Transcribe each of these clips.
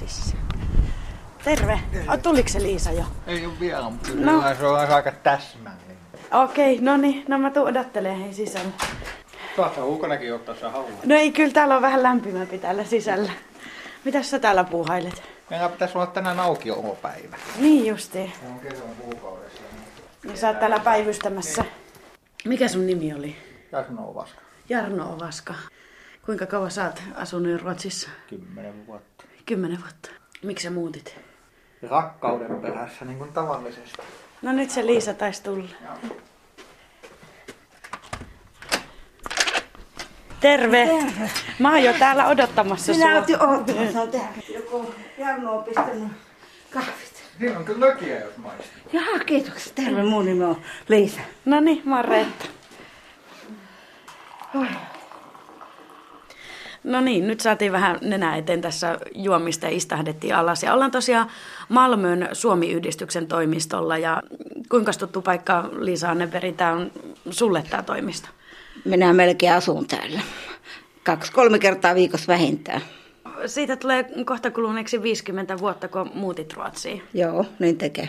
Pariisissa. Terve. O, tuliko se Liisa jo? Ei ole vielä, mutta No. se on aika täsmällinen. Okei, no niin. No mä tuun odottelemaan hei sisällä. Saattaa ulkonakin ottaa se haluaa. No ei, kyllä täällä on vähän lämpimämpi täällä sisällä. Mitäs sä täällä puuhailet? Meillä pitäisi olla tänään auki päivä. Niin justiin. Se on kesän kuukaudessa. Ja sä oot täällä päivystämässä. Mikä sun nimi oli? Jasno Ovaska. Jarno Ovaska. Kuinka kauan sä oot asunut Ruotsissa? Kymmenen vuotta. Kymmenen vuotta. Miksi sä muutit? Rakkauden perässä niin kuin tavallisesti. No nyt se Liisa taisi tulla. Terve. Terve. Mä oon jo täällä odottamassa Minä sua. otin odottamassa tähän. Joku Jarno on pistänyt kahvit. Siinä on kyllä lökiä, jos maistuu. Jaha, kiitoksia. Terve, mun nimi on Liisa. No niin, mä oon Reetta. No niin, nyt saatiin vähän nenä eteen tässä juomista ja istahdettiin alas. Ja ollaan tosiaan Malmön Suomi-yhdistyksen toimistolla. Ja kuinka tuttu paikka, Liisa Annenberg, tämä on sulle tämä toimisto? Minä melkein asun täällä. Kaksi-kolme kertaa viikossa vähintään. Siitä tulee kohta kuluneeksi 50 vuotta, kun muutit Ruotsiin. Joo, niin tekee.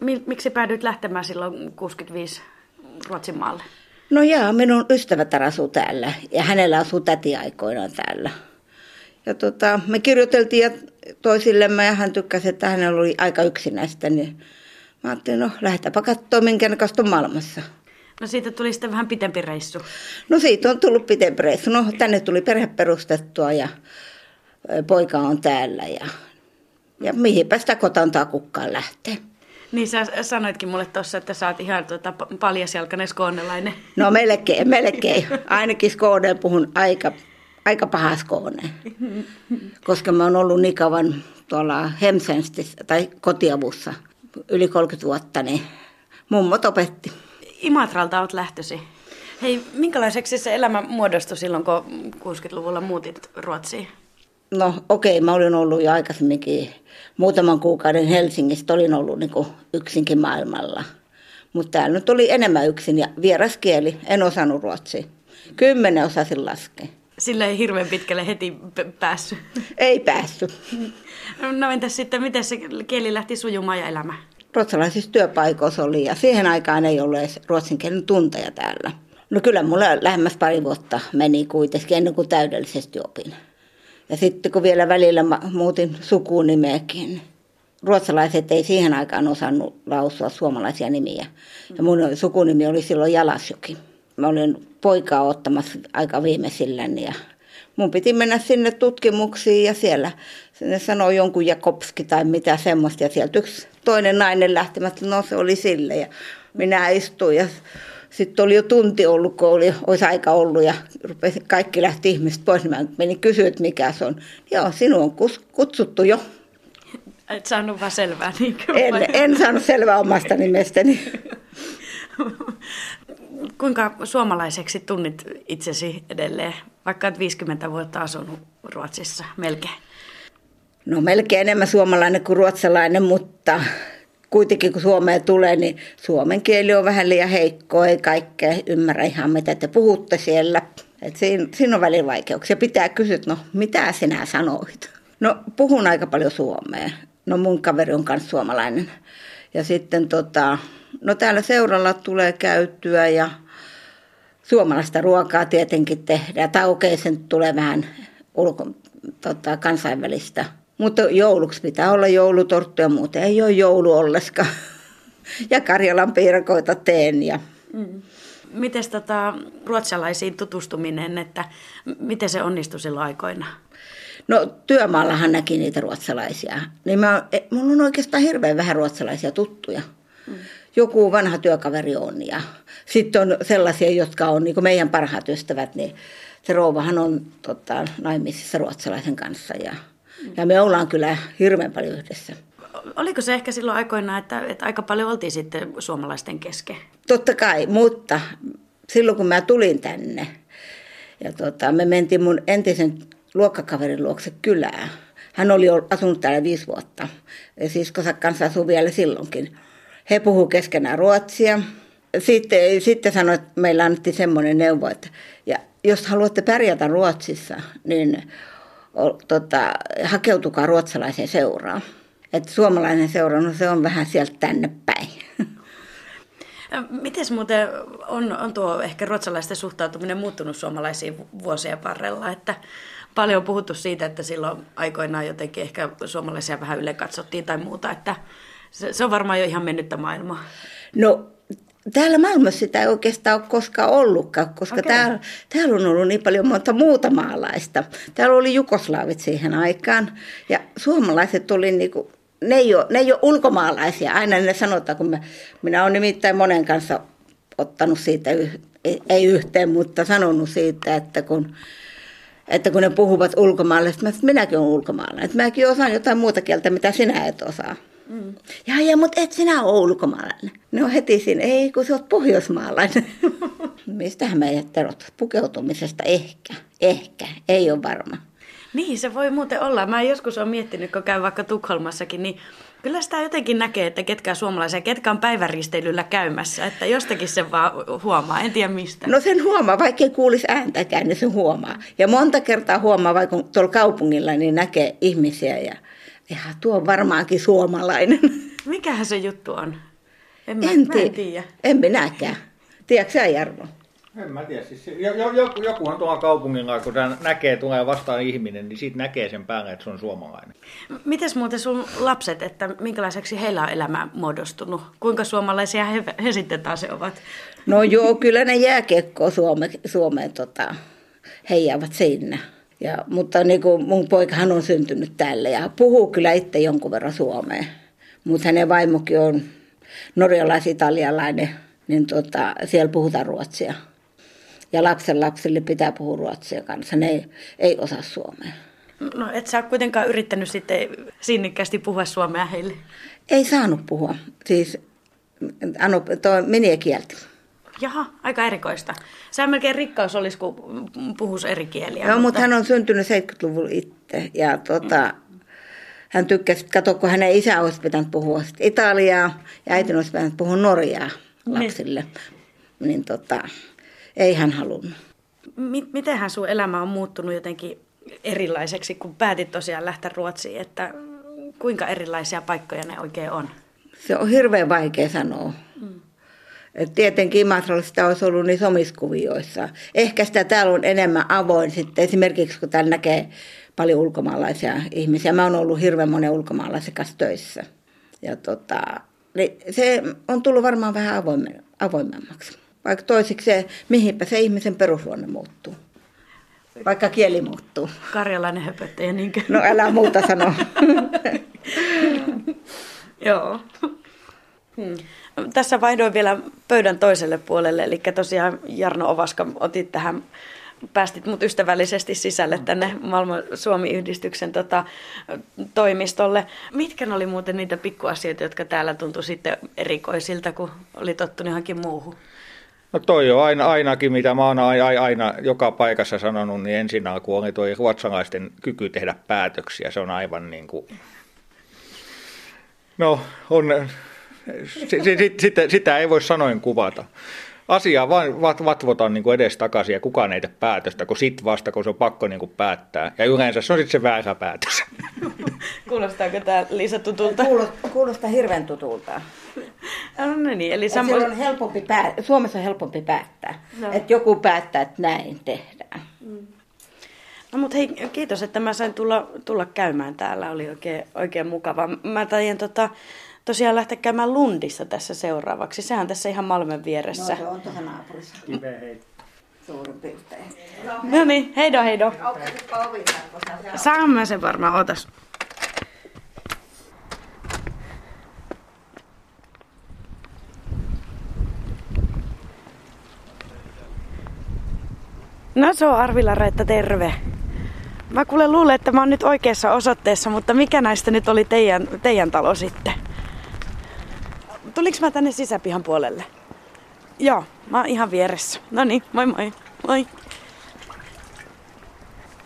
Mi- miksi päädyit lähtemään silloin 65 Ruotsin maalle? No jaa, minun ystävätär asuu täällä ja hänellä asuu täti aikoinaan täällä. Ja tota, me kirjoiteltiin ja toisillemme ja hän tykkäsi, että hänellä oli aika yksinäistä. Niin mä ajattelin, no lähdetäänpä katsoa, minkä näköistä on maailmassa. No siitä tuli sitten vähän pitempi reissu. No siitä on tullut pitempi reissu. No tänne tuli perhe perustettua ja poika on täällä ja, ja mihinpä sitä kotantaa kukkaan lähtee. Niin sä sanoitkin mulle tuossa, että sä oot ihan tota, pa- paljasjalkainen skoonelainen. No melkein, melkein. Ainakin skooneen puhun aika, aika paha skooneen. Koska mä oon ollut niin kauan tuolla Hemsenstissä tai kotiavussa yli 30 vuotta, niin mummot opetti. Imatralta oot lähtösi. Hei, minkälaiseksi se elämä muodostui silloin, kun 60-luvulla muutit Ruotsiin? No okei, mä olin ollut jo aikaisemminkin muutaman kuukauden Helsingistä, olin ollut niin yksinkin maailmalla. Mutta täällä nyt oli enemmän yksin ja vieras kieli, en osannut ruotsia. Kymmenen osasin laskea. Sillä ei hirveän pitkälle heti p- päässyt. Ei päässyt. No entäs sitten, miten se kieli lähti sujumaan ja elämä? Ruotsalaisissa työpaikoissa oli ja siihen aikaan ei ollut edes ruotsin kielen tunteja täällä. No kyllä mulla lähemmäs pari vuotta meni kuitenkin ennen kuin täydellisesti opin. Ja sitten kun vielä välillä muutin sukunimeäkin, ruotsalaiset ei siihen aikaan osannut lausua suomalaisia nimiä. Ja mun sukunimi oli silloin Jalasjoki. Mä olin poikaa ottamassa aika viimeisilläni ja mun piti mennä sinne tutkimuksiin ja siellä ne sanoi jonkun Jakobski tai mitä semmoista. Ja sieltä yksi toinen nainen lähtemättä, no se oli sille ja minä istuin ja sitten oli jo tunti ollut, kun oli, olisi aika ollut ja rupesi, kaikki lähti ihmiset pois. Niin mä menin kysyä, että mikä se on. Joo, sinun on kutsuttu jo. Et saanut vaan selvää. Niin En, en saanut selvää omasta nimestäni. Kuinka suomalaiseksi tunnit itsesi edelleen, vaikka olet 50 vuotta asunut Ruotsissa melkein? No melkein enemmän suomalainen kuin ruotsalainen, mutta kuitenkin kun Suomeen tulee, niin suomen kieli on vähän liian heikko, ei kaikkea ymmärrä ihan mitä te puhutte siellä. Et siinä, siinä on välillä vaikeuksia. Pitää kysyä, no mitä sinä sanoit? No puhun aika paljon suomea. No mun kaveri on myös suomalainen. Ja sitten tota, no täällä seuralla tulee käytyä ja suomalaista ruokaa tietenkin tehdään. Tai okei, sen tulee vähän ulko, tota, kansainvälistä. Mutta jouluksi pitää olla joulutorttu ja muuten ei ole joulu ollenkaan. Ja Karjalan piirakoita teen. Ja... Mm. Miten tota, ruotsalaisiin tutustuminen, että miten se onnistui silloin aikoina? No työmaallahan näki niitä ruotsalaisia. Niin mä, e- mulla on oikeastaan hirveän vähän ruotsalaisia tuttuja. Mm. Joku vanha työkaveri on ja sitten on sellaisia, jotka on niin meidän parhaat ystävät. Niin se rouvahan on tota, naimisissa ruotsalaisen kanssa ja. Ja me ollaan kyllä hirveän paljon yhdessä. Oliko se ehkä silloin aikoina, että, että aika paljon oltiin sitten suomalaisten kesken? Totta kai, mutta silloin kun mä tulin tänne ja tota, me mentiin mun entisen luokkakaverin luokse kylään. Hän oli ol- asunut täällä viisi vuotta ja siskonsa kanssa asui vielä silloinkin. He puhuu keskenään ruotsia. Sitten, sitten sanoi, että meillä annettiin semmoinen neuvo, että ja jos haluatte pärjätä Ruotsissa, niin tota, hakeutukaa ruotsalaiseen seuraan. Että suomalainen seura, no se on vähän sieltä tänne päin. Miten muuten on, on tuo ehkä ruotsalaisten suhtautuminen muuttunut suomalaisiin vuosien varrella, että paljon on puhuttu siitä, että silloin aikoinaan jotenkin ehkä suomalaisia vähän yle katsottiin tai muuta, että se, se on varmaan jo ihan mennyttä maailmaa. No täällä Malmössä sitä ei oikeastaan ole koskaan ollutkaan, koska okay. täällä, täällä on ollut niin paljon monta muuta maalaista. Täällä oli jukoslaavit siihen aikaan ja suomalaiset oli niin kuin, ne ei, ole, ne ei ole ulkomaalaisia. Aina ne sanotaan, kun mä, minä olen nimittäin monen kanssa ottanut siitä, ei yhteen, mutta sanonut siitä, että kun että kun ne puhuvat että minäkin olen ulkomaalainen. Että mäkin osaan jotain muuta kieltä, mitä sinä et osaa. Mm. Ja, ja mutta et sinä ole ulkomaalainen. Ne on heti siinä, ei kun sä oot pohjoismaalainen. Mistähän meidät erot? Pukeutumisesta ehkä, ehkä, ei ole varma. Niin, se voi muuten olla. Mä joskus olen miettinyt, kun käyn vaikka Tukholmassakin, niin kyllä sitä jotenkin näkee, että ketkä on suomalaisia, ketkä on päiväristeilyllä käymässä. Että jostakin se vaan huomaa, en tiedä mistä. No sen huomaa, vaikka ei kuulisi ääntäkään, niin se huomaa. Ja monta kertaa huomaa, vaikka tuolla kaupungilla, niin näkee ihmisiä ja ihan tuo on varmaankin suomalainen. Mikähän se juttu on? En, mä, en, mä en tiedä. En minäkään. Tiedätkö sä Jarmo? En mä tiedä. Siis joku, joku on tuolla kaupungilla, kun näkee, tulee vastaan ihminen, niin siitä näkee sen päälle, että se on suomalainen. Mites muuten sun lapset, että minkälaiseksi heillä on elämä muodostunut? Kuinka suomalaisia he, he sitten taas ovat? No joo, kyllä ne jääkiekkoa Suome, Suomeen tota, heijaavat sinne. Ja, mutta niin kuin mun poikahan on syntynyt tälle ja puhuu kyllä itse jonkun verran suomea. Mutta hänen vaimokin on norjalais-italialainen, niin tota, siellä puhutaan ruotsia ja lapsen lapsille pitää puhua ruotsia kanssa. Ne ei, ei osaa suomea. No et sä kuitenkaan yrittänyt sitten sinnikkäästi puhua suomea heille? Ei saanut puhua. Siis anu, tuo meni kielti. Jaha, aika erikoista. Sehän melkein rikkaus olisi, kun puhuisi eri kieliä. Joo, mutta... mutta hän on syntynyt 70-luvulla itse. Ja tota, hän tykkäsi, kato, kun hänen isä olisi pitänyt puhua Italiaa ja äiti olisi pitänyt puhua Norjaa niin. lapsille. Niin, niin tota, ei hän halunnut. Mitenhän sun elämä on muuttunut jotenkin erilaiseksi, kun päätit tosiaan lähteä Ruotsiin, että kuinka erilaisia paikkoja ne oikein on? Se on hirveän vaikea sanoa. Et tietenkin Imatralla sitä olisi ollut niissä omissa kuvioissa. Ehkä sitä täällä on enemmän avoin sitten. Esimerkiksi kun täällä näkee paljon ulkomaalaisia ihmisiä. Mä oon ollut hirveän monen ulkomaalaisen kanssa töissä. Ja tota, niin se on tullut varmaan vähän avoimemmaksi. Vaikka toisiksi se, mihinpä se ihmisen perusluonne muuttuu. Vaikka kieli muuttuu. Karjalainen höpöttäjä, niinkö? No älä muuta sano. Joo. Hmm. Tässä vaihdoin vielä pöydän toiselle puolelle, eli tosiaan Jarno Ovaska otit tähän päästit mut ystävällisesti sisälle tänne Malmö Suomi-yhdistyksen tota, toimistolle. Mitkä oli muuten niitä pikkuasioita, jotka täällä tuntui sitten erikoisilta, kun oli tottunut johonkin muuhun? No toi on aina, ainakin, mitä mä oon aina, aina joka paikassa sanonut, niin ensin alkuun oli toi ruotsalaisten kyky tehdä päätöksiä. Se on aivan niin kuin... No, on, sitä, sitä, sitä ei voi sanoin kuvata. Asiaa vain vat, vatvotaan niin edes takaisin ja kukaan ei tee päätöstä, kun sit vasta, kun se on pakko niin kuin päättää. Ja yleensä se on sitten se väärä päätös. Kuulostaako tämä Liisa tutulta? Kuulostaa, kuulostaa hirveän tutulta. No niin, eli samo... on helpompi pää... Suomessa on helpompi päättää, no. että joku päättää, että näin tehdään. Mm. No mutta hei, kiitos, että mä sain tulla, tulla käymään täällä. Oli oikein, oikein mukava. Mä tajan tota, tosiaan lähteä käymään Lundissa tässä seuraavaksi. Sehän tässä ihan Malmen vieressä. No se on tuossa naapurissa. Suurin piirtein. No niin, heido heido. Saan mä sen varmaan, otas. No se on Arvila Reetta, terve. Mä kuule luulen, että mä oon nyt oikeassa osoitteessa, mutta mikä näistä nyt oli teidän, teidän talo sitten? Tuliks mä tänne sisäpihan puolelle? Joo, mä oon ihan vieressä. No niin, moi moi. Moi.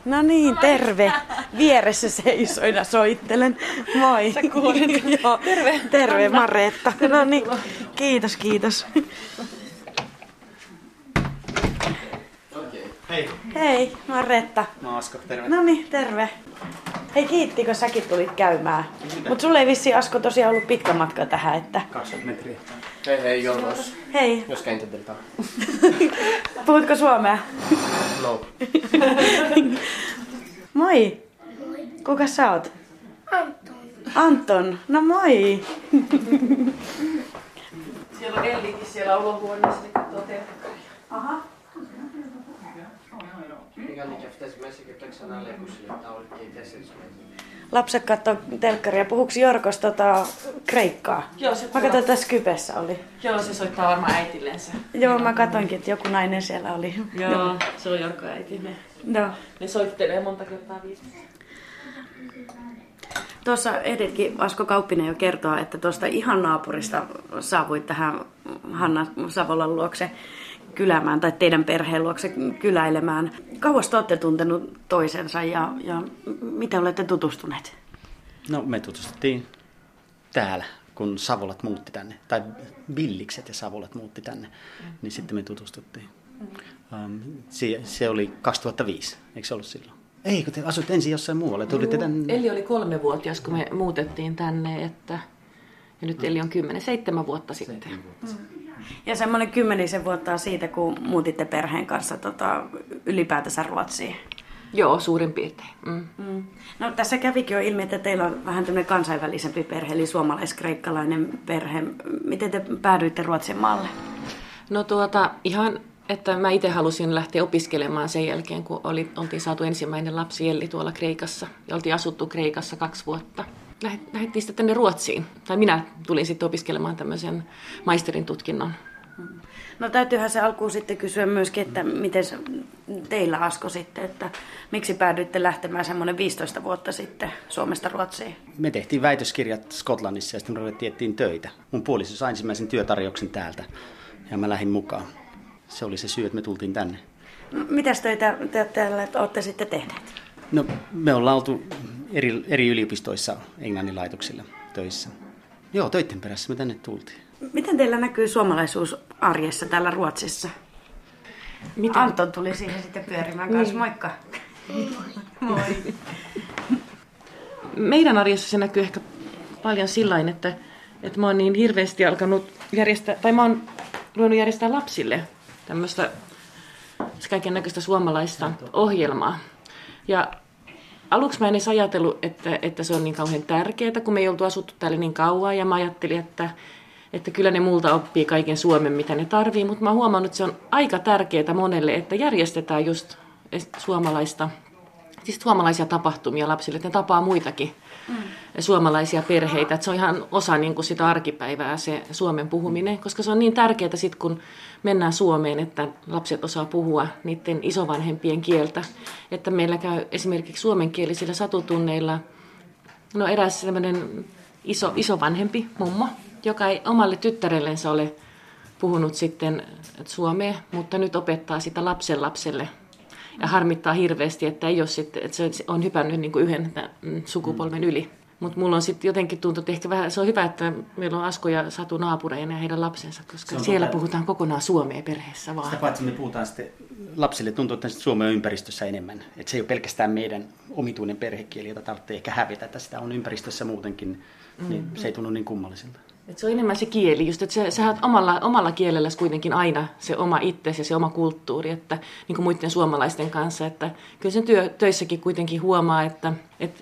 No niin, terve. Vieressä seisoina soittelen. Moi. Sä Joo. Terve. Terve, Maretta. No niin, kiitos, kiitos. Hei. Hei, mä oon Retta. Mä oon Asko, terve. No niin, terve. Hei, kiitti, kun säkin tulit käymään. Mutta sulle ei vissi Asko tosiaan ollut pitkä matka tähän, että... 20 metriä. Hei hei Jonas, Hei, jos käyn tätä. puhutko suomea? No. Moi. Kuka sä oot? Anton. Anton, no moi. Siellä on Ellikin siellä olohuoneessa, niin katsoo telkkaria. Aha. Tässä Lapset katsoo telkkaria. Puhuks Jorkos tota kreikkaa? Joo, se Mä katsoin, että tässä kypessä oli. Joo, se soittaa varmaan äitillensä. Joo, mä katsoinkin, että joku nainen siellä oli. Joo, se on Jorko äiti. Ne, No. ne soittelee monta kertaa viikossa. Tuossa ehditkin Asko Kauppinen jo kertoa, että tuosta ihan naapurista saavuit tähän Hanna Savolan luokse kylämään tai teidän perheen luokse kyläilemään. Kauas te olette tuntenut toisensa ja, ja miten olette tutustuneet? No me tutustuttiin täällä, kun Savolat muutti tänne. Tai Villikset ja Savolat muutti tänne. Niin sitten me tutustuttiin. Um, se, se oli 2005, eikö se ollut silloin? Ei, kun te asuitte ensin jossain muualla. Tulitte tänne... Eli oli kolmevuotias, kun me muutettiin tänne, että... Ja nyt Eli on 10, seitsemän vuotta sitten. Ja semmoinen kymmenisen vuotta siitä, kun muutitte perheen kanssa tota, ylipäätänsä Ruotsiin. Joo, suurin piirtein. Mm. Mm. No tässä kävikin jo ilmi, että teillä on vähän tämmöinen kansainvälisempi perhe, eli suomalais-kreikkalainen perhe. Miten te päädyitte Ruotsin maalle? No tuota, ihan, että mä itse halusin lähteä opiskelemaan sen jälkeen, kun oli, oltiin saatu ensimmäinen lapsi Elli tuolla Kreikassa. Ja oltiin asuttu Kreikassa kaksi vuotta. Lähdettiin sitten tänne Ruotsiin. Tai minä tulin sitten opiskelemaan tämmöisen maisterin tutkinnon. No täytyyhän se alkuun sitten kysyä myöskin, että miten se teillä Asko sitten, että miksi päädyitte lähtemään semmoinen 15 vuotta sitten Suomesta Ruotsiin? Me tehtiin väitöskirjat Skotlannissa ja sitten me ruvettiin töitä. Mun puoliso sai ensimmäisen työtarjouksen täältä ja mä lähdin mukaan. Se oli se syy, että me tultiin tänne. No, Mitäs töitä te täällä olette sitten tehneet? No, me ollaan oltu eri, eri yliopistoissa Englannin laitoksilla töissä. Joo, töitten perässä me tänne tultiin. Miten teillä näkyy suomalaisuus arjessa täällä Ruotsissa? Miten? Anton tuli siihen sitten pyörimään kanssa. Moikka. Moi. Meidän arjessa se näkyy ehkä paljon sillain, että, että mä oon niin hirveästi alkanut järjestää, tai mä oon ruvennut järjestää lapsille tämmöistä kaiken näköistä suomalaista ohjelmaa. Ja aluksi mä en edes ajatellut, että, että se on niin kauhean tärkeää, kun me ei oltu asuttu täällä niin kauan, ja mä ajattelin, että, että kyllä ne multa oppii kaiken Suomen, mitä ne tarvii, mutta mä oon huomannut, että se on aika tärkeää monelle, että järjestetään just suomalaista siis suomalaisia tapahtumia lapsille, että ne tapaa muitakin mm. suomalaisia perheitä. Että se on ihan osa niin kuin sitä arkipäivää se Suomen puhuminen, koska se on niin tärkeää sitten, kun mennään Suomeen, että lapset osaa puhua niiden isovanhempien kieltä. Että meillä käy esimerkiksi suomenkielisillä satutunneilla no eräs sellainen iso, isovanhempi mummo, joka ei omalle tyttärellensä ole puhunut sitten suomea, mutta nyt opettaa sitä lapsen lapselle ja harmittaa hirveästi, että ei ole sitten, että se on hypännyt niin kuin yhden mm, sukupolven yli. Mutta mulla on sitten jotenkin tuntunut, että ehkä vähän, se on hyvä, että meillä on Asko ja Satu naapureina ja heidän lapsensa, koska siellä totta. puhutaan kokonaan suomea perheessä vaan. Sitä paitsi me puhutaan sitten, lapsille tuntuu, että Suomen on ympäristössä enemmän. Että se ei ole pelkästään meidän omituinen perhekieli, jota tarvitsee ehkä hävetä, että sitä on ympäristössä muutenkin, niin se ei tunnu niin kummalliselta. Et se on enemmän se kieli, just että se, sä oot omalla, omalla kielellä kuitenkin aina se oma itsesi ja se oma kulttuuri, että niin kuin muiden suomalaisten kanssa, että kyllä sen työ, töissäkin kuitenkin huomaa, että, että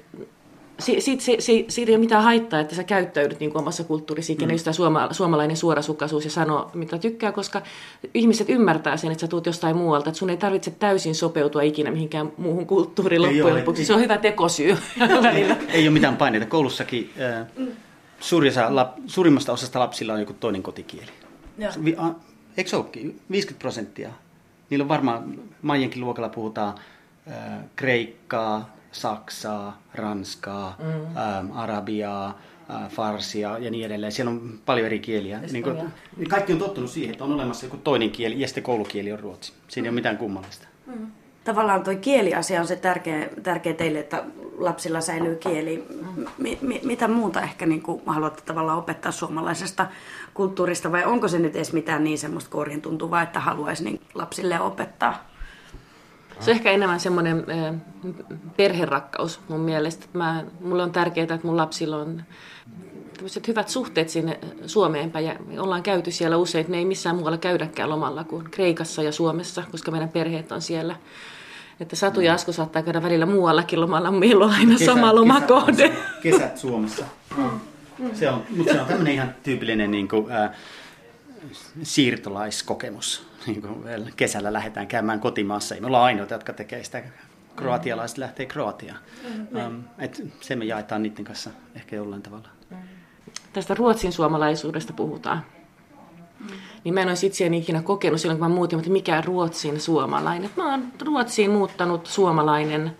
si- siitä, si- si- siitä ei ole mitään haittaa, että sä käyttäydyt niin kuin omassa kulttuurisi ikinä, mm. just tämä suoma, suomalainen suorasukaisuus ja sanoo, mitä tykkää, koska ihmiset ymmärtää sen, että sä tuut jostain muualta, että sun ei tarvitse täysin sopeutua ikinä mihinkään muuhun kulttuuriin Ei loppujen lopuksi. ei- Se on hyvä tekosyy välillä. Ei ole mitään paineita. Koulussakin äh, suuri osa, lap, suurimmasta osasta lapsilla on joku toinen kotikieli. Joo. Vi, a, eikö se olekin? 50 prosenttia. Niillä on varmaan, Maijenkin luokalla puhutaan äh, kreikkaa, saksaa, ranskaa, mm. äh, arabiaa, äh, farsia ja niin edelleen. Siellä on paljon eri kieliä. Niin kuin, niin kaikki on tottunut siihen, että on olemassa joku toinen kieli ja sitten koulukieli on ruotsi. Siinä ei ole mitään kummallista. Tavallaan tuo kieliasia on se tärkeä, tärkeä teille, että lapsilla säilyy kieli. Mi, mi, mitä muuta ehkä niin kuin haluatte tavallaan opettaa suomalaisesta kulttuurista vai onko se nyt edes mitään niin semmoista kourien tuntuvaa, että haluaisi niin lapsille opettaa? Se on ehkä enemmän semmoinen perherakkaus mun mielestä. Mä, mulle on tärkeää, että mun lapsilla on hyvät suhteet sinne Suomeen päin. Ja me ollaan käyty siellä usein, ne ei missään muualla käydäkään lomalla kuin Kreikassa ja Suomessa, koska meidän perheet on siellä. Että Satu ja Asko saattaa käydä välillä muuallakin lomalla, meillä on aina kesä, sama lomakohde. Kesät, kesät Suomessa. Se on, mutta se on tämmöinen ihan tyypillinen niin kuin, äh, siirtolaiskokemus. Niin kuin kesällä lähdetään käymään kotimaassa. Ei me olla ainoita, jotka tekee sitä. Kroatialaiset lähtee Kroatiaan. Um, et se me jaetaan niiden kanssa ehkä jollain tavalla. Tästä ruotsin suomalaisuudesta puhutaan. Niin mä en olisi itseäni ikinä kokenut silloin, kun mä muutin, mutta mikä Ruotsin suomalainen. Mä oon Ruotsiin muuttanut suomalainen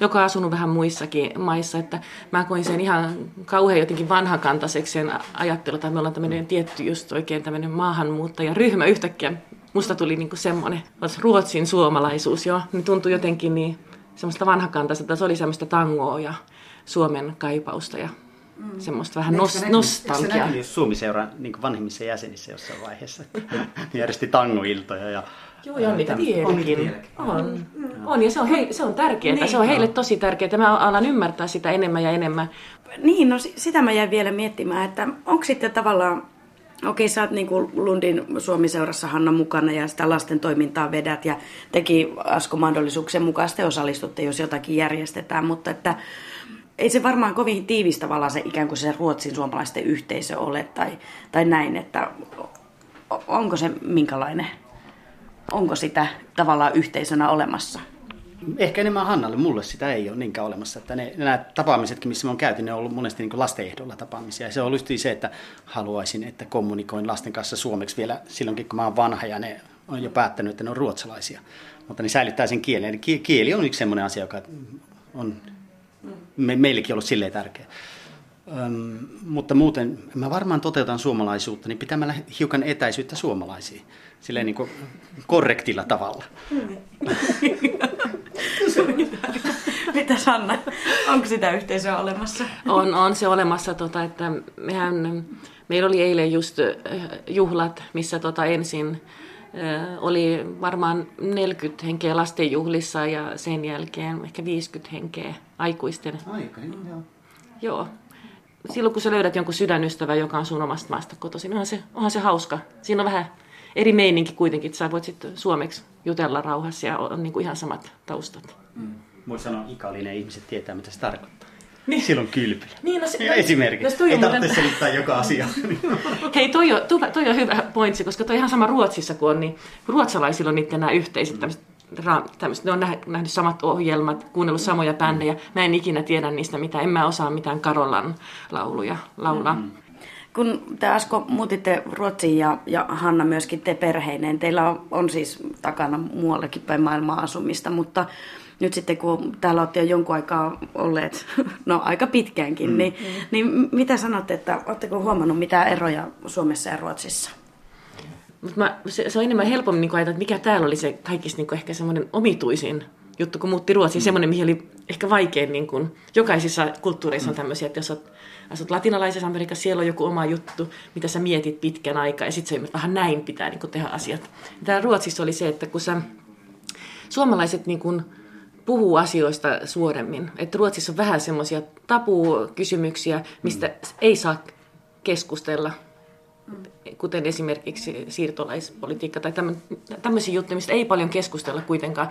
joka on asunut vähän muissakin maissa, että mä koin sen ihan kauhean jotenkin vanhakantaiseksi sen ajattelu, että me ollaan tämmöinen tietty just oikein tämmöinen maahanmuuttajaryhmä yhtäkkiä. Musta tuli niinku semmoinen, Ruotsin suomalaisuus jo, niin tuntui jotenkin niin semmoista vanhakantaiselta, se oli semmoista tangoa ja Suomen kaipausta ja Mm. Semmoista vähän nos- nostalgiaa. Eikö se Suomi-seuran niin vanhemmissa jäsenissä jossain vaiheessa? järjesti tangoiltoja ja Joo, ja on niitä vieläkin. On, on, ja se on, hei, se on tärkeää. Niin. Se on heille tosi tärkeää. Mä alan ymmärtää sitä enemmän ja enemmän. Niin, no sitä mä jäin vielä miettimään, että onko sitten tavallaan Okei, sä oot niin kuin Lundin Suomi-seurassa Hanna mukana ja sitä lasten toimintaa vedät ja teki Asko mahdollisuuksien mukaan sitten osallistutte, jos jotakin järjestetään, mutta että ei se varmaan kovin tiivistä tavallaan se ikään kuin se Ruotsin suomalaisten yhteisö ole tai, tai näin, että onko se minkälainen? onko sitä tavallaan yhteisönä olemassa? Ehkä enemmän Hannalle, mulle sitä ei ole niinkään olemassa. Että ne, nämä tapaamisetkin, missä me on käyty, ne on ollut monesti niin lastenehdolla tapaamisia. Ja se on ollut se, että haluaisin, että kommunikoin lasten kanssa suomeksi vielä silloinkin, kun mä oon vanha ja ne on jo päättänyt, että ne on ruotsalaisia. Mutta ne säilyttää sen kielen. Eli kieli on yksi sellainen asia, joka on me, meillekin ollut silleen tärkeä. Öm, mutta muuten mä varmaan toteutan suomalaisuutta niin pitämällä hiukan etäisyyttä suomalaisiin silleen niin kuin korrektilla tavalla. Mitä Sanna, onko sitä yhteisöä olemassa? On, on se olemassa. Tota, että mehän, meillä oli eilen just juhlat, missä tota ensin oli varmaan 40 henkeä lastenjuhlissa ja sen jälkeen ehkä 50 henkeä aikuisten. Aika, joo. Joo. Silloin kun sä löydät jonkun sydänystävän, joka on sun omasta maasta kotoisin, onhan se, onhan se hauska. Siinä on vähän eri meininki kuitenkin, että sä voit sitten suomeksi jutella rauhassa ja on niin kuin ihan samat taustat. Mm. Voi sanoa, ikallinen ihmiset tietää, mitä se tarkoittaa. Niin. Silloin kylpylä. Niin, no, ja esimerkiksi. No, Ei tarvitse muuten... selittää joka asia. Hei, toi on, toi, toi on hyvä pointsi, koska toi ihan sama Ruotsissa kuin on, niin ruotsalaisilla on niiden nämä yhteiset tämmöiset tämmöset, ne on nähnyt samat ohjelmat, kuunnellut samoja bändejä. Mä en ikinä tiedä niistä mitään. En mä osaa mitään Karolan lauluja laulaa. Mm-hmm. Kun te Asko muutitte Ruotsiin ja, ja Hanna myöskin te perheineen, teillä on, on siis takana muuallekin päin maailmaa asumista, mutta nyt sitten kun täällä olette jo jonkun aikaa olleet, no aika pitkäänkin, mm. niin, niin mitä sanotte, että oletteko huomannut mitä eroja Suomessa ja Ruotsissa? Mut mä, se, se on enemmän helpommin niin ajatella, että mikä täällä oli se kaikista niin ehkä semmoinen omituisin juttu, kun muutti Ruotsiin. Mm. Semmoinen, mihin oli ehkä vaikein, niin kuin, jokaisissa kulttuureissa on tämmöisiä, että jos olet asut latinalaisessa Amerikassa, siellä on joku oma juttu, mitä sä mietit pitkän aikaa, ja sitten se, vähän näin pitää niin kuin, tehdä asiat. Täällä Ruotsissa oli se, että kun sä, suomalaiset niin kuin, puhuu asioista suoremmin. Että Ruotsissa on vähän semmoisia tabukysymyksiä, mistä mm. ei saa keskustella kuten esimerkiksi siirtolaispolitiikka tai tämmöisiä juttuja, mistä ei paljon keskustella kuitenkaan.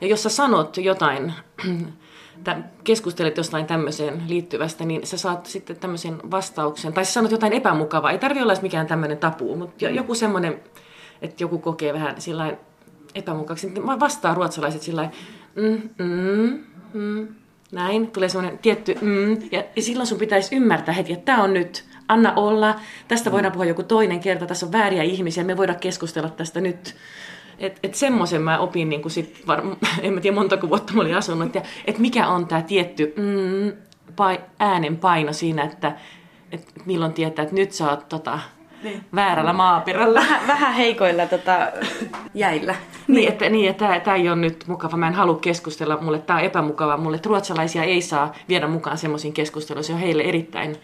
Ja jos sä sanot jotain, keskustelet jostain tämmöiseen liittyvästä, niin sä saat sitten tämmöisen vastauksen, tai sä sanot jotain epämukavaa, ei tarvitse olla mikään tämmöinen tapu, mutta joku semmoinen, että joku kokee vähän sillä epämukavaksi, niin vastaa ruotsalaiset sillä mm, mm, mm, näin, tulee semmoinen tietty mm, ja silloin sun pitäisi ymmärtää heti, että tämä on nyt anna olla, tästä mm. voidaan puhua joku toinen kerta, tässä on vääriä ihmisiä, me voidaan keskustella tästä nyt. Että et semmoisen mä opin, niin kuin sit var, en mä tiedä montako vuotta mä olin asunut, että et mikä on tämä tietty mm, pai, äänen paino siinä, että et milloin tietää, että nyt sä oot tota, niin. väärällä maaperällä. Vähän, vähän heikoilla tota, jäillä. niin, että, niin, että tämä ei ole nyt mukava. Mä en halua keskustella. Mulle tämä on epämukava. Mulle että ruotsalaisia ei saa viedä mukaan semmoisiin keskusteluihin. Se on heille erittäin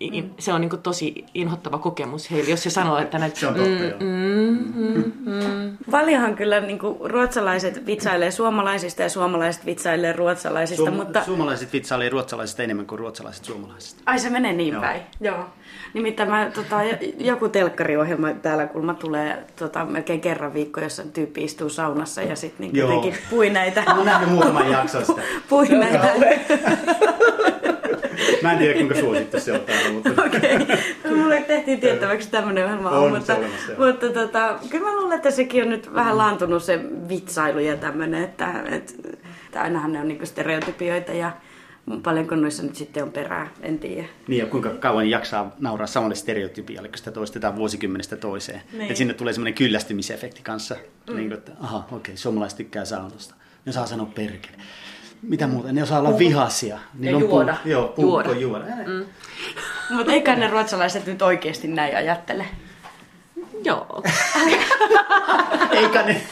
in, se on niin kuin tosi inhottava kokemus heille, jos se sanoo, että näin, Se on totta, joo. mm, mm, mm. Paljonhan kyllä niin kuin, ruotsalaiset vitsailee suomalaisista ja suomalaiset vitsailee ruotsalaisista, Suom- mutta... Suomalaiset vitsailee ruotsalaisista enemmän kuin ruotsalaiset suomalaisista. Ai se menee niin Joo. päin, joo. Nimittäin mä, tota, joku telkkariohjelma täällä kulma tulee tota, melkein kerran viikko, jossa tyyppi istuu saunassa ja sitten niin jotenkin pui näitä, Mä oon nähnyt muutaman jakson sitä. pui näitä Mä en tiedä kuinka suosittu se on täällä, mutta... Okei, no, mulle tehtiin tiettäväksi tämmöinen ohjelma, On mutta, joo. mutta tota, kyllä mä luulen, että sekin on nyt vähän laantunut se vitsailu ja tämmöinen, että, että, että ainahan ne on niinku stereotypioita ja paljonko noissa nyt sitten on perää, en tiedä. Niin ja kuinka kauan jaksaa nauraa samalle stereotypialle, kun sitä toistetaan vuosikymmenestä toiseen. Niin. Että sinne tulee semmoinen kyllästymisefekti kanssa. Mm. Niin kuin, että aha, okei, okay, suomalaiset tykkää saunasta. Ne osaa sanoa perkele. Mitä muuta? Ne osaa olla vihasia. Niillä on juoda. Pu- joo, Juoda. juoda. Mm. Mutta eikä ne ruotsalaiset nyt oikeasti näin ajattele. Joo. Eikä ne,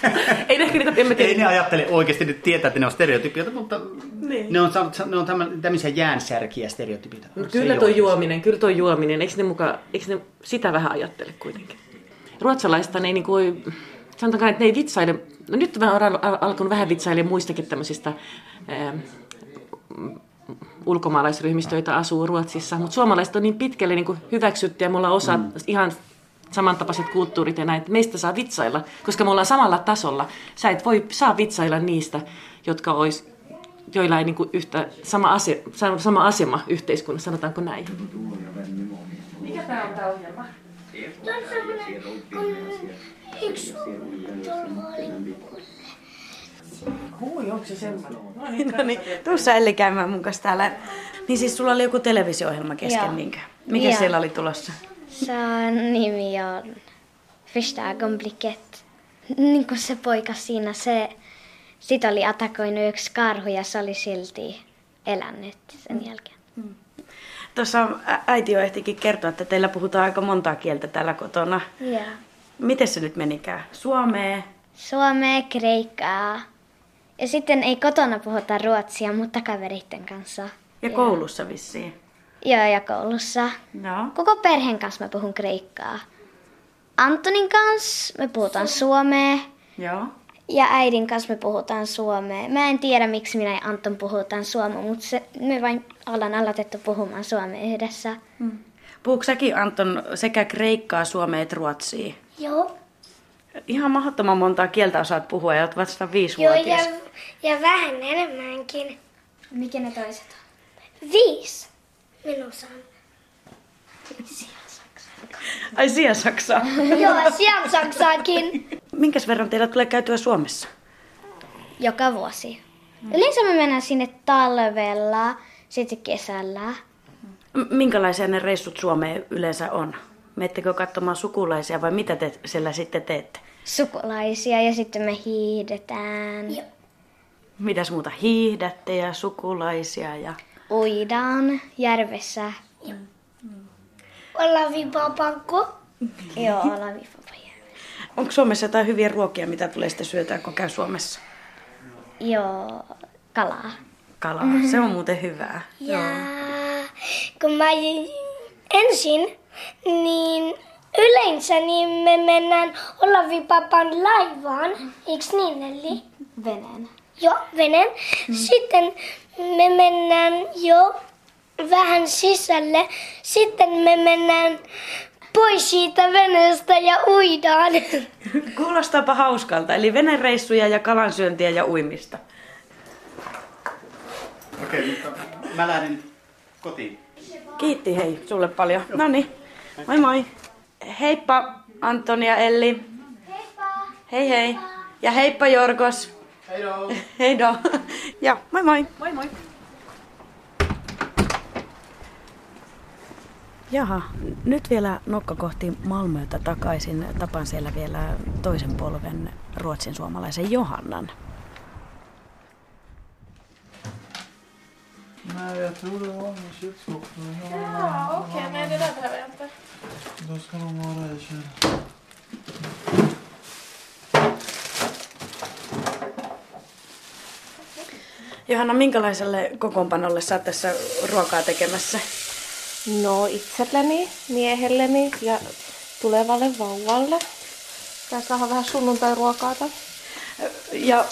Ei ne ehkä niitä, tiedä. ei ne ajattele oikeasti nyt tietää, että ne on stereotypioita, mutta Niin. ne on, ne on tämmö- tämmöisiä jäänsärkiä stereotypioita. No Se kyllä tuo juominen, kyllä tuo juominen, eikö ne, muka, eikö ne sitä vähän ajattele kuitenkin? Ruotsalaista ne ei niinku voi, sanotaanko, että ne ei vitsaile, no nyt vähän on al- al- alkanut vähän vitsailla muistakin tämmöisistä ää, ulkomaalaisryhmistä, joita asuu Ruotsissa, mutta suomalaiset on niin pitkälle niin hyväksytty ja me ollaan osa mm. ihan samantapaiset kulttuurit ja näin, että meistä saa vitsailla, koska me ollaan samalla tasolla. Sä et voi saa vitsailla niistä, jotka ois, joilla ei niinku yhtä sama, ase, sama asema yhteiskunnassa, sanotaanko näin. Mikä tämä on tämä ohjelma? Yksi turvaali. Hui, onko se semmoinen? No niin, tuossa Elli käymään mun kanssa täällä. Niin siis sulla oli joku televisio-ohjelma kesken, niinkö? Mikä Joo. siellä oli tulossa? Sen nimi on Första ögonblicket. Niin kuin se poika siinä, se, sit oli atakoinut yksi karhu ja se oli silti elänyt sen jälkeen. Tuossa ä- äiti jo ehtikin kertoa, että teillä puhutaan aika montaa kieltä täällä kotona. Joo. Miten se nyt menikään? Suomea? Suomea, kreikkaa. Ja sitten ei kotona puhuta ruotsia, mutta kaveritten kanssa. Ja koulussa vissiin. Joo, ja koulussa. Joo. Koko perheen kanssa mä puhun kreikkaa. Antonin kanssa me puhutaan suomea. Joo. Ja äidin kanssa me puhutaan suomea. Mä en tiedä, miksi minä ja Anton puhutaan suomea, mutta se, me vain ollaan aloitettu puhumaan suomea yhdessä. Puhuuko säkin Anton sekä kreikkaa, suomea että ruotsia? Joo. Ihan mahdottoman montaa kieltä osaat puhua ja olet vasta Joo, viisivuotias. ja, ja vähän enemmänkin. Mikä ne toiset on? Viisi minussa on. Ai siellä Saksaa. Joo, sieltä Saksaakin. Minkäs verran teillä tulee käytyä Suomessa? Joka vuosi. Yleensä me mennään sinne talvella, sitten kesällä. M- Minkälaisia ne reissut Suomeen yleensä on? Mettekö katsomaan sukulaisia vai mitä te siellä sitten teette? Sukulaisia ja sitten me hiihdetään. Joo. Mitäs muuta? Hiihdätte ja sukulaisia ja... Uidaan järvessä. Ollaan vipaapankko. Joo, ollaan vipapajärvessä. Onko Suomessa jotain hyviä ruokia, mitä tulee sitten syötää, kun käy Suomessa? Joo, kalaa. Kalaa, se on muuten hyvää. Ja kun mä ensin, niin yleensä niin me mennään Olavipapan laivaan, eiks niin Nelli? Veneen. Joo, veneen. Sitten me mennään jo vähän sisälle. Sitten me mennään pois siitä veneestä ja uidaan. Kuulostaapa hauskalta, eli venereissuja ja kalansyöntiä ja uimista. Okei, mutta mä lähden kotiin. Kiitti hei sulle paljon. No niin, moi moi. Heippa Antoni ja Elli. Heippa! Hei hei. Ja heippa Jorgos. Heido! Heido. Ja moi moi. Moi moi. Jaha, nyt vielä nokka kohti Malmöötä takaisin. Tapaan siellä vielä toisen polven ruotsin suomalaisen Johannan. Nej, jag tror det var i kylskåpet. Ja, okej. Nej, det där behöver jag inte. Då ska de vara i kylen. Johanna, minkälaiselle kokoonpanolle sä tässä ruokaa tekemässä? No itselleni, miehelleni ja tulevalle vauvalle. Tää saa vähän sunnuntai-ruokaata. Ja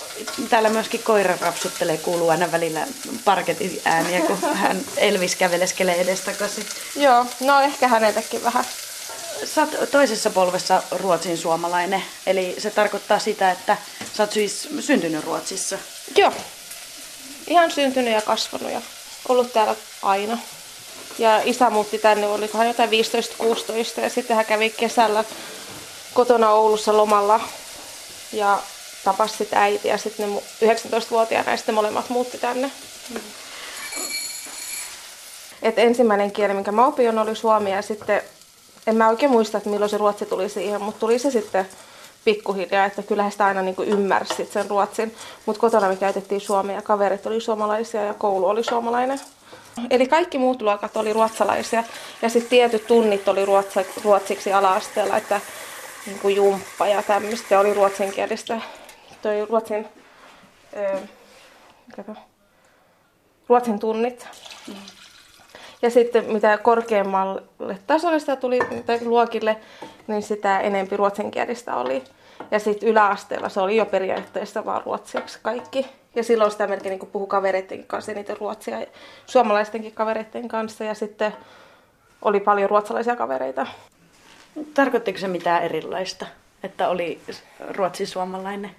täällä myöskin koira rapsuttelee, kuuluu aina välillä parketin ääniä, kun hän Elvis käveleskelee edestakaisin. Joo, no ehkä häneltäkin vähän. Sä oot toisessa polvessa ruotsin suomalainen, eli se tarkoittaa sitä, että sä oot siis syntynyt Ruotsissa. Joo. Ihan syntynyt ja kasvanut ja ollut täällä aina. Ja isä muutti tänne, olikohan jotain 15-16 ja sitten hän kävi kesällä kotona Oulussa lomalla ja tapasi sitten äiti ja sitten ne 19-vuotiaana ja sitten molemmat muutti tänne. Et ensimmäinen kieli, minkä mä opin, oli suomi ja sitten en mä oikein muista, että milloin se ruotsi tuli siihen, mutta tuli se sitten pikkuhiljaa, että kyllähän sitä aina niin ymmärsi sen ruotsin. Mutta kotona me käytettiin suomea ja kaverit oli suomalaisia ja koulu oli suomalainen. Eli kaikki muut luokat oli ruotsalaisia ja sitten tietyt tunnit oli ruotsiksi ala-asteella, että niin jumppa ja tämmöistä oli ruotsinkielistä. Toi ruotsin, öö, ruotsin tunnit. Ja sitten mitä korkeammalle tasolle sitä tuli tai luokille, niin sitä enempi ruotsinkielistä oli. Ja sitten yläasteella se oli jo periaatteessa vaan ruotsiksi kaikki. Ja silloin sitä melkein niin puhui kavereiden kanssa niitä ruotsia, suomalaistenkin kavereiden kanssa. Ja sitten oli paljon ruotsalaisia kavereita. Tarkoittiko se mitään erilaista, että oli ruotsi-suomalainen?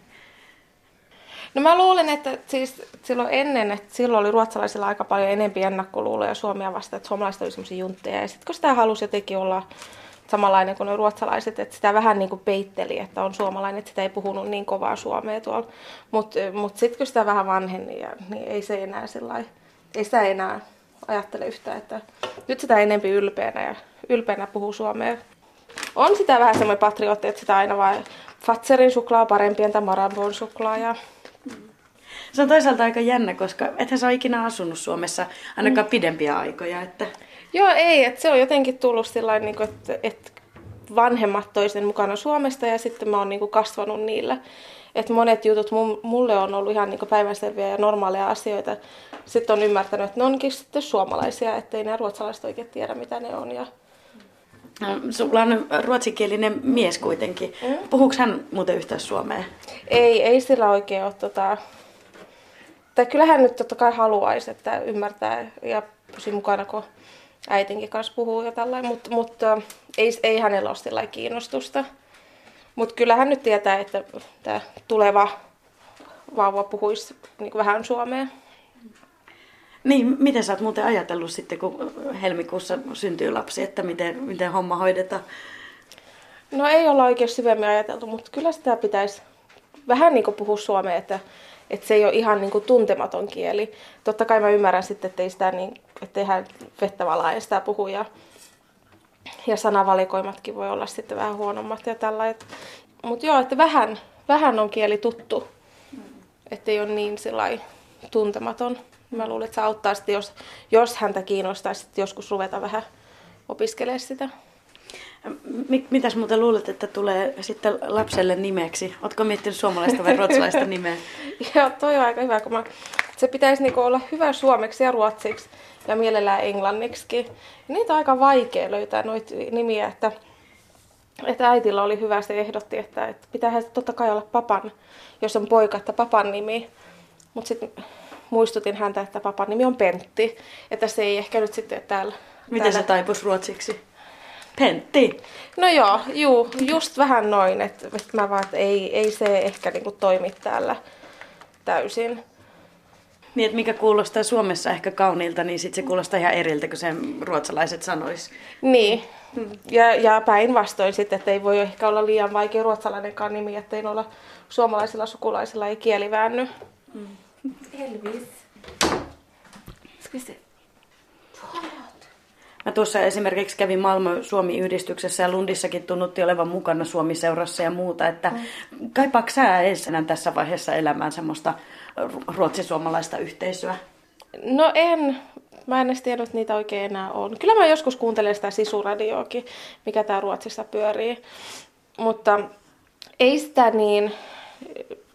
No mä luulen, että siis silloin ennen, että silloin oli ruotsalaisilla aika paljon enempi ennakkoluuloja Suomea vastaan, että suomalaiset oli semmoisia juntteja. Ja sitten kun sitä halusi jotenkin olla samanlainen kuin ne ruotsalaiset, että sitä vähän niin kuin peitteli, että on suomalainen, että sitä ei puhunut niin kovaa suomea tuolla. Mutta mut sitten kun sitä vähän vanheni, niin ei se enää sillai, ei sitä enää ajattele yhtään, että nyt sitä enempi ylpeänä ja ylpeänä puhuu suomea. On sitä vähän semmoinen patriotti, että sitä aina vain Fatserin suklaa parempi entä Marabon suklaa ja se on toisaalta aika jännä, koska ethän sä ole ikinä asunut Suomessa ainakaan mm. pidempiä aikoja. Että... Joo, ei. Että se on jotenkin tullut sillä niin että, että vanhemmat toisen mukana Suomesta ja sitten mä oon niin kuin kasvanut niillä. Että monet jutut mulle on ollut ihan niin päivänselviä ja normaaleja asioita. Sitten on ymmärtänyt, että ne onkin sitten suomalaisia, ettei nämä ruotsalaiset oikein tiedä, mitä ne on. Ja... Sulla on ruotsinkielinen mies kuitenkin. Mm. Puhuuko hän muuten yhtään suomea? Ei, ei sillä oikein ole tota, tai kyllähän nyt totta kai haluaisi, että ymmärtää ja pysyy mukana, kun äitinkin kanssa puhuu ja tällainen, mutta, mutta ei, ei hänellä ole sillä kiinnostusta. Mutta kyllähän nyt tietää, että tämä tuleva vauva puhuisi niin vähän suomea. Niin, miten sä oot muuten ajatellut sitten, kun helmikuussa syntyy lapsi, että miten, miten homma hoidetaan? No ei olla oikein syvemmin ajateltu, mutta kyllä sitä pitäisi vähän niin kuin puhua suomea, että että se ei ole ihan niin kuin tuntematon kieli. Totta kai mä ymmärrän sitten, että ei sitä niin, ettei hän vettä valaa ja sitä puhu ja, ja sanavalikoimatkin voi olla sitten vähän huonommat ja tällä. Mutta joo, että vähän, vähän on kieli tuttu, ettei ole niin sillai tuntematon. Mä luulen, että se auttaa sitten, jos, jos häntä kiinnostaisi joskus ruveta vähän opiskelemaan sitä. Mitäs muuten luulet, että tulee sitten lapselle nimeksi? Oletko miettinyt suomalaista vai ruotsalaista nimeä? Joo, toi on aika hyvä, kun mä... se pitäisi niinku olla hyvä suomeksi ja ruotsiksi ja mielellään englanniksi. Niitä on aika vaikea löytää noita nimiä, että, että äitillä oli hyvä, se ehdotti, että, että pitää totta kai olla papan, jos on poika, että papan nimi. Mutta sitten muistutin häntä, että papan nimi on Pentti, että se ei ehkä nyt sitten täällä... Miten täällä... se taipus ruotsiksi? Pentti. No joo, juu, just vähän noin, että, että mä vaan, että ei, ei se ehkä niinku toimi täällä täysin. Niin, että mikä kuulostaa Suomessa ehkä kauniilta, niin sitten se kuulostaa ihan eriltä kuin sen ruotsalaiset sanois. Niin, ja, ja päinvastoin sitten, että ei voi ehkä olla liian vaikea ruotsalainenkaan nimi, ettei olla suomalaisilla sukulaisilla ei kieli väänny. Mm. Elvis. Ska se? Mä tuossa esimerkiksi kävin Malmö Suomi-yhdistyksessä ja Lundissakin tunnutti olevan mukana Suomi-seurassa ja muuta, että mm. kaipaako sä edes tässä vaiheessa elämään semmoista ruotsi-suomalaista yhteisöä? No en. Mä en edes tiedä, että niitä oikein enää on. Kyllä mä joskus kuuntelen sitä sisuradioakin, mikä tää Ruotsissa pyörii. Mutta ei sitä niin,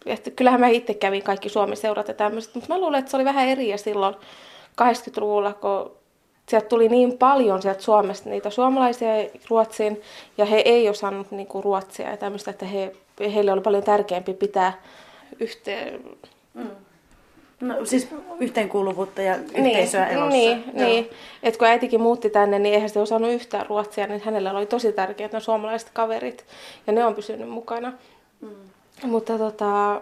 että kyllähän mä itse kävin kaikki Suomi-seurat ja tämmöiset, mutta mä luulen, että se oli vähän eri silloin 80-luvulla, kun sieltä tuli niin paljon sieltä Suomesta niitä suomalaisia Ruotsiin, ja he ei osannut niin kuin ruotsia ja tämmöistä, että he, heille oli paljon tärkeämpi pitää yhteen, No, siis yhteenkuuluvuutta ja yhteisöä niin, elossa. Niin, Joo. niin. Et kun äitikin muutti tänne, niin eihän se osannut yhtään ruotsia, niin hänellä oli tosi tärkeät ne suomalaiset kaverit. Ja ne on pysynyt mukana. Mm. Mutta tota,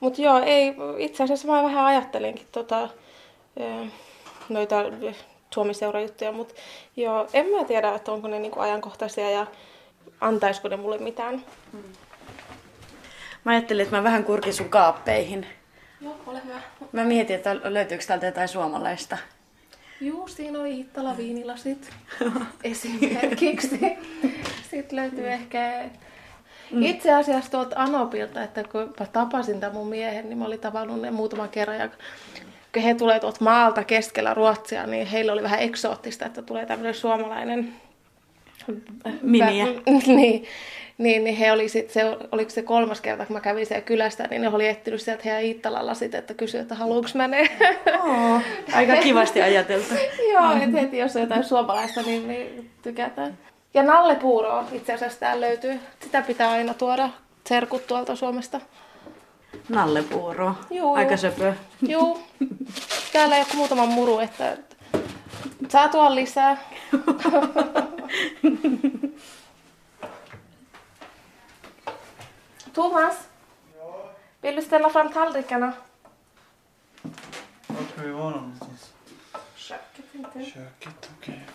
mut joo, ei, itse asiassa mä vähän ajattelinkin tota, noita Suomi-seurajuttuja, mutta joo, en mä tiedä, että onko ne niinku ajankohtaisia ja antaisiko ne mulle mitään. Mä ajattelin, että mä vähän kurkin sun kaappeihin. Joo, ole hyvä. Mä mietin, että löytyykö täältä jotain suomalaista. Juu, siinä oli Hittala viinilasit esimerkiksi. Sitten löytyy ehkä itse asiassa tuolta Anopilta, että kun tapasin tämän mun miehen, niin mä olin tavannut ne muutaman kerran. Ja kun he tulee tuolta maalta keskellä Ruotsia, niin heillä oli vähän eksoottista, että tulee tämmöinen suomalainen Miniä. Vä- niin, niin, niin he oli sit se, oliko se kolmas kerta, kun mä kävin siellä kylästä, niin ne oli etsinyt sieltä heidän Iittalan lasit, että kysyi, että haluuks mä ne. Oo, aika kivasti ajateltu. Joo, että heti jos on jotain suomalaista, niin, niin tykätään. Ja nallepuuroa itse asiassa täällä löytyy. Sitä pitää aina tuoda serkut tuolta Suomesta. Nallepuuro. Juu, Aika söpö. Juu. Täällä kuin muutama muru, että saa tuoda lisää. Thomas? Vill du ställa fram tallrikarna? Var ska vi vara någonstans? Köket, inte. Köket, okej.